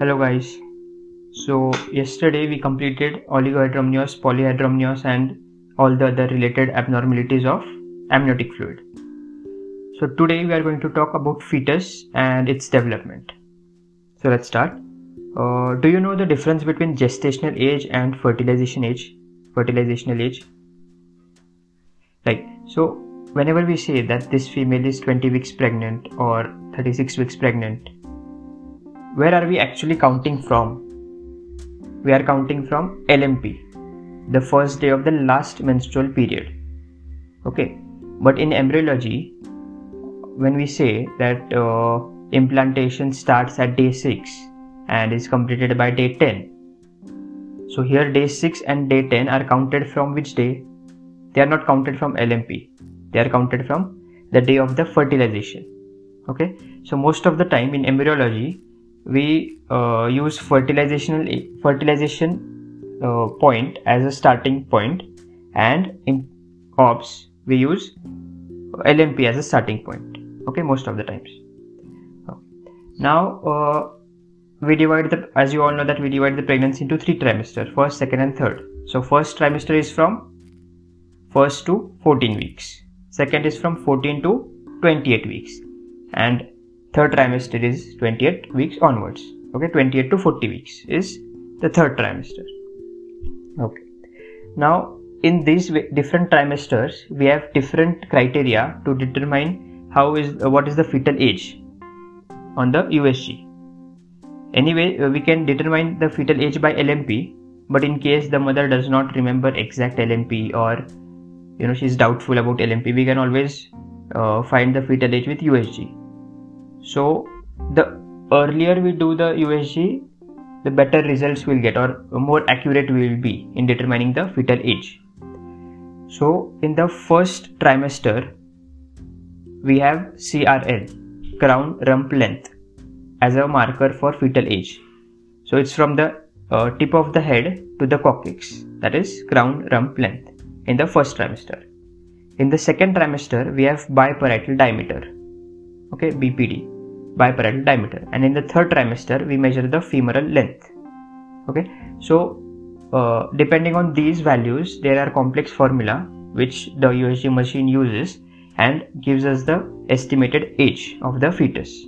Hello guys. So yesterday we completed oligohydramnios, polyhydramnios and all the other related abnormalities of amniotic fluid. So today we are going to talk about fetus and its development. So let's start. Uh, do you know the difference between gestational age and fertilization age? Fertilizational age. Like so whenever we say that this female is 20 weeks pregnant or 36 weeks pregnant where are we actually counting from? We are counting from LMP, the first day of the last menstrual period. Okay, but in embryology, when we say that uh, implantation starts at day 6 and is completed by day 10, so here day 6 and day 10 are counted from which day? They are not counted from LMP, they are counted from the day of the fertilization. Okay, so most of the time in embryology, we uh, use fertilization fertilization uh, point as a starting point and in OBS we use LMP as a starting point okay most of the times. Now uh, we divide the as you all know that we divide the pregnancy into three trimesters first second and third. So first trimester is from first to 14 weeks. Second is from 14 to 28 weeks. And third trimester is 28 weeks onwards. Okay 28 to 40 weeks is the third trimester. Okay. Now in these different trimesters we have different criteria to determine how is uh, what is the fetal age on the usg anyway uh, we can determine the fetal age by lmp but in case the mother does not remember exact lmp or you know she's doubtful about lmp we can always uh, find the fetal age with usg so the earlier we do the USG, the better results we'll get or more accurate we will be in determining the fetal age. So in the first trimester, we have CRL, crown rump length, as a marker for fetal age. So it's from the uh, tip of the head to the coccyx, that is crown rump length in the first trimester. In the second trimester, we have biparietal diameter, okay, BPD biparietal diameter. And in the third trimester we measure the femoral length. Okay? So uh, depending on these values there are complex formula which the USG machine uses and gives us the estimated age of the fetus.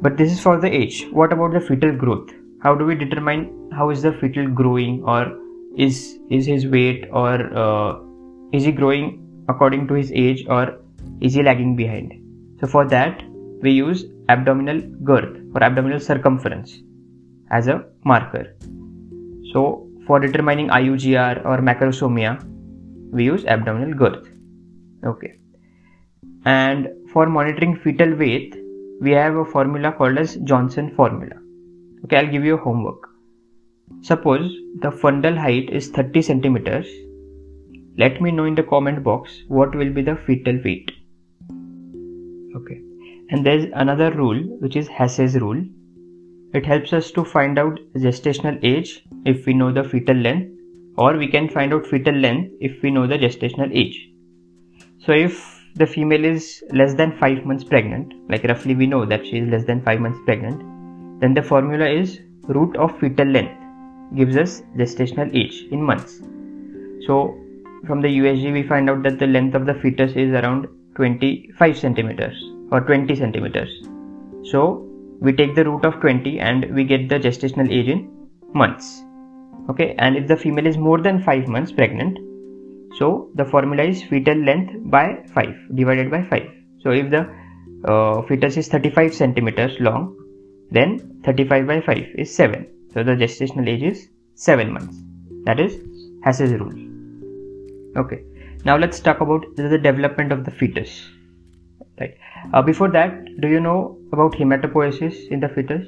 But this is for the age. What about the fetal growth? How do we determine how is the fetal growing or is is his weight or uh, is he growing according to his age or is he lagging behind? So for that we use abdominal girth or abdominal circumference as a marker. So for determining IUGR or macrosomia, we use abdominal girth. Okay. And for monitoring fetal weight, we have a formula called as Johnson formula. Okay, I'll give you a homework. Suppose the fundal height is 30 centimeters. Let me know in the comment box what will be the fetal weight. And there's another rule which is Haase's rule. It helps us to find out gestational age if we know the fetal length or we can find out fetal length if we know the gestational age. So if the female is less than 5 months pregnant, like roughly we know that she is less than 5 months pregnant, then the formula is root of fetal length gives us gestational age in months. So from the USG we find out that the length of the fetus is around 25 centimeters or 20 centimeters. So we take the root of 20 and we get the gestational age in months. Okay, and if the female is more than 5 months pregnant, so the formula is fetal length by 5 divided by 5. So if the uh, fetus is 35 centimeters long, then 35 by 5 is 7. So the gestational age is 7 months. That is Haase's rule. Okay. Now let's talk about the development of the fetus right. Uh, before that do you know about hematopoiesis in the fetus?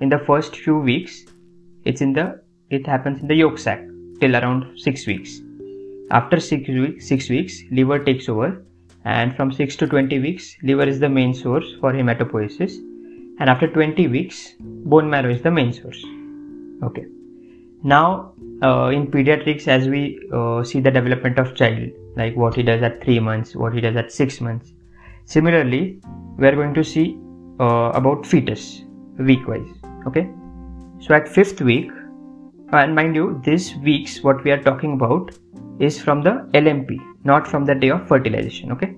In the first few weeks it's in the it happens in the yolk sac till around 6 weeks. After 6 weeks 6 weeks liver takes over and from 6 to 20 weeks liver is the main source for hematopoiesis. And after 20 weeks bone marrow is the main source. Okay. Now uh, in pediatrics as we uh, see the development of child like what he does at 3 months what he does at 6 months Similarly, we are going to see uh, about fetus. week wise okay? So at fifth week and mind you this weeks what we are talking about is from the lmp not from the day of fertilization okay?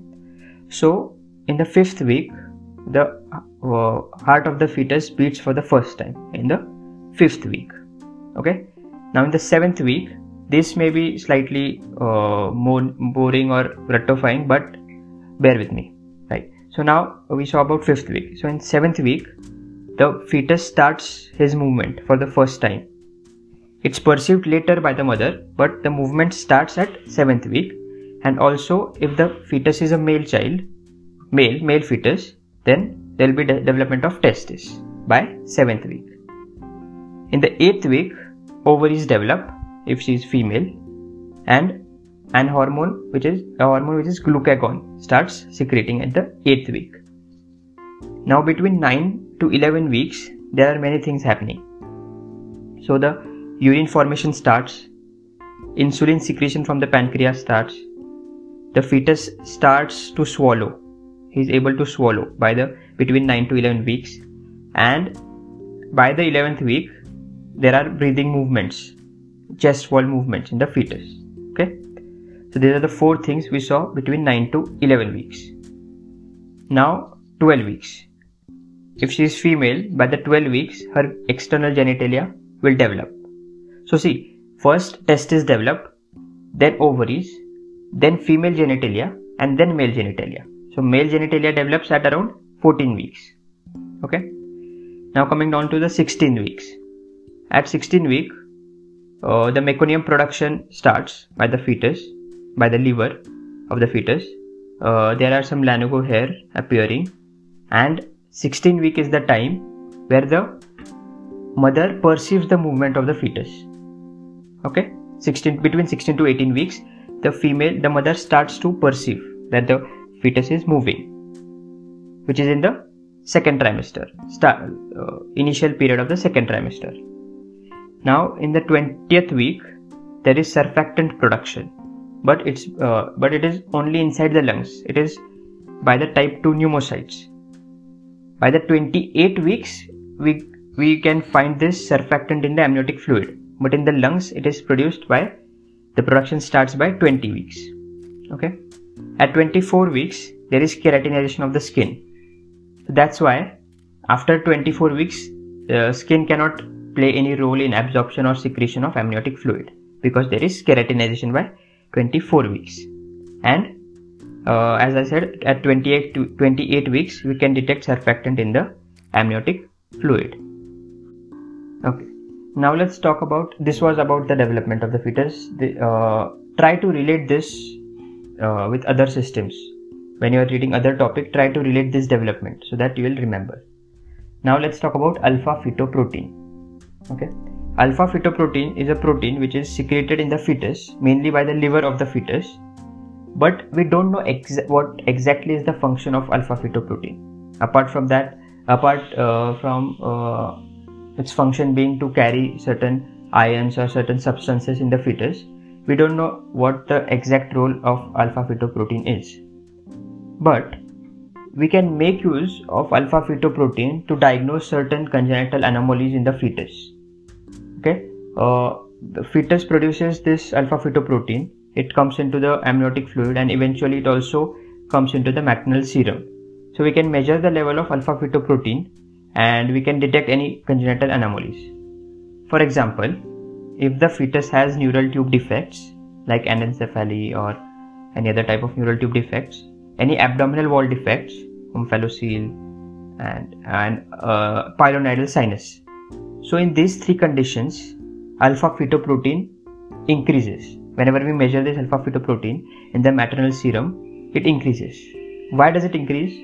So in the fifth week the uh, heart of the fetus beats for the first time in the fifth week okay? Now in the seventh week this may be slightly uh, more boring or rectifying but bear with me so now we saw about fifth week. So in seventh week the fetus starts his movement for the first time. It's perceived later by the mother but the movement starts at seventh week. And also if the fetus is a male child male male fetus then there will be de- development of testis by seventh week. In the eighth week ovaries develop if she is female. And an hormone which is a hormone which is glucagon starts secreting at the 8th week. Now between 9 to 11 weeks there are many things happening. So the urine formation starts insulin secretion from the pancreas starts the fetus starts to swallow he is able to swallow by the between 9 to 11 weeks and by the 11th week there are breathing movements chest wall movements in the fetus so these are the four things we saw between 9 to 11 weeks. Now 12 weeks. If she is female by the 12 weeks her external genitalia will develop. So see first testes develop then ovaries then female genitalia and then male genitalia. So male genitalia develops at around 14 weeks. Okay? Now coming down to the 16 weeks. At 16 week uh, the meconium production starts by the fetus by the liver of the fetus. Uh, there are some lanugo hair appearing. And 16 week is the time where the mother perceives the movement of the fetus. Okay? 16 between 16 to 18 weeks the female the mother starts to perceive that the fetus is moving which is in the second trimester start, uh, initial period of the second trimester. Now in the 20th week there is surfactant production but it's uh, but it is only inside the lungs. It is by the type 2 pneumocytes. By the 28 weeks we we can find this surfactant in the amniotic fluid. But in the lungs it is produced by the production starts by 20 weeks. Okay? At 24 weeks there is keratinization of the skin. That's why after 24 weeks the skin cannot play any role in absorption or secretion of amniotic fluid because there is keratinization by 24 weeks. And uh, as I said at 28 to 28 weeks we can detect surfactant in the amniotic fluid. Okay. Now let's talk about this was about the development of the fetus. The, uh, try to relate this uh, with other systems. When you are reading other topic try to relate this development so that you will remember. Now let's talk about alpha fetoprotein okay alpha fetoprotein is a protein which is secreted in the fetus mainly by the liver of the fetus. But we don't know exa- what exactly is the function of alpha fetoprotein apart from that apart uh, from uh, its function being to carry certain ions or certain substances in the fetus we don't know what the exact role of alpha fetoprotein is. But we can make use of alpha fetoprotein to diagnose certain congenital anomalies in the fetus. Okay, uh, the fetus produces this alpha fetoprotein. It comes into the amniotic fluid and eventually it also comes into the maternal serum. So we can measure the level of alpha fetoprotein and we can detect any congenital anomalies. For example, if the fetus has neural tube defects like anencephaly or any other type of neural tube defects, any abdominal wall defects, omphalocele, and, and uh, sinus. So in these three conditions, alpha fetoprotein increases. Whenever we measure this alpha fetoprotein in the maternal serum, it increases. Why does it increase?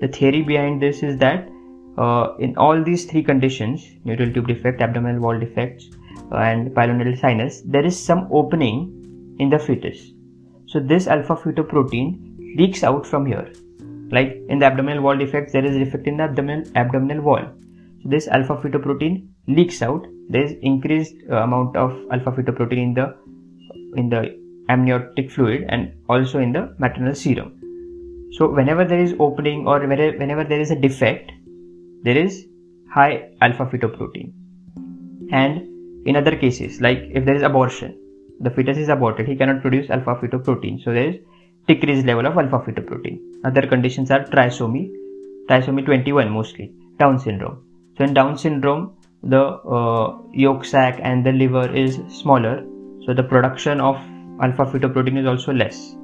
The theory behind this is that uh, in all these three conditions, neural tube defect, abdominal wall defects, uh, and pilonidal sinus, there is some opening in the fetus. So this alpha fetoprotein leaks out from here like in the abdominal wall defect there is defect in the abdominal abdominal wall so this alpha fetoprotein leaks out there is increased amount of alpha fetoprotein in the in the amniotic fluid and also in the maternal serum so whenever there is opening or whenever there is a defect there is high alpha fetoprotein. And in other cases, like if there is abortion, the fetus is aborted, he cannot produce alpha fetoprotein. So there is decreased level of alpha fetoprotein. Other conditions are trisomy, trisomy 21 mostly, Down syndrome. So in Down syndrome, the uh, yolk sac and the liver is smaller, so the production of alpha fetoprotein is also less.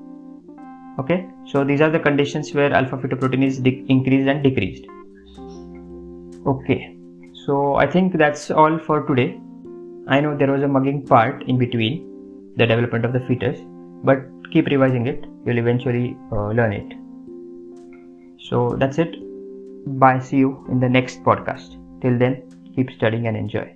Okay, so these are the conditions where alpha fetoprotein is increased and decreased. Okay, so I think that's all for today. I know there was a mugging part in between the development of the fetus, but keep revising it, you'll eventually uh, learn it. So that's it. Bye. See you in the next podcast. Till then, keep studying and enjoy.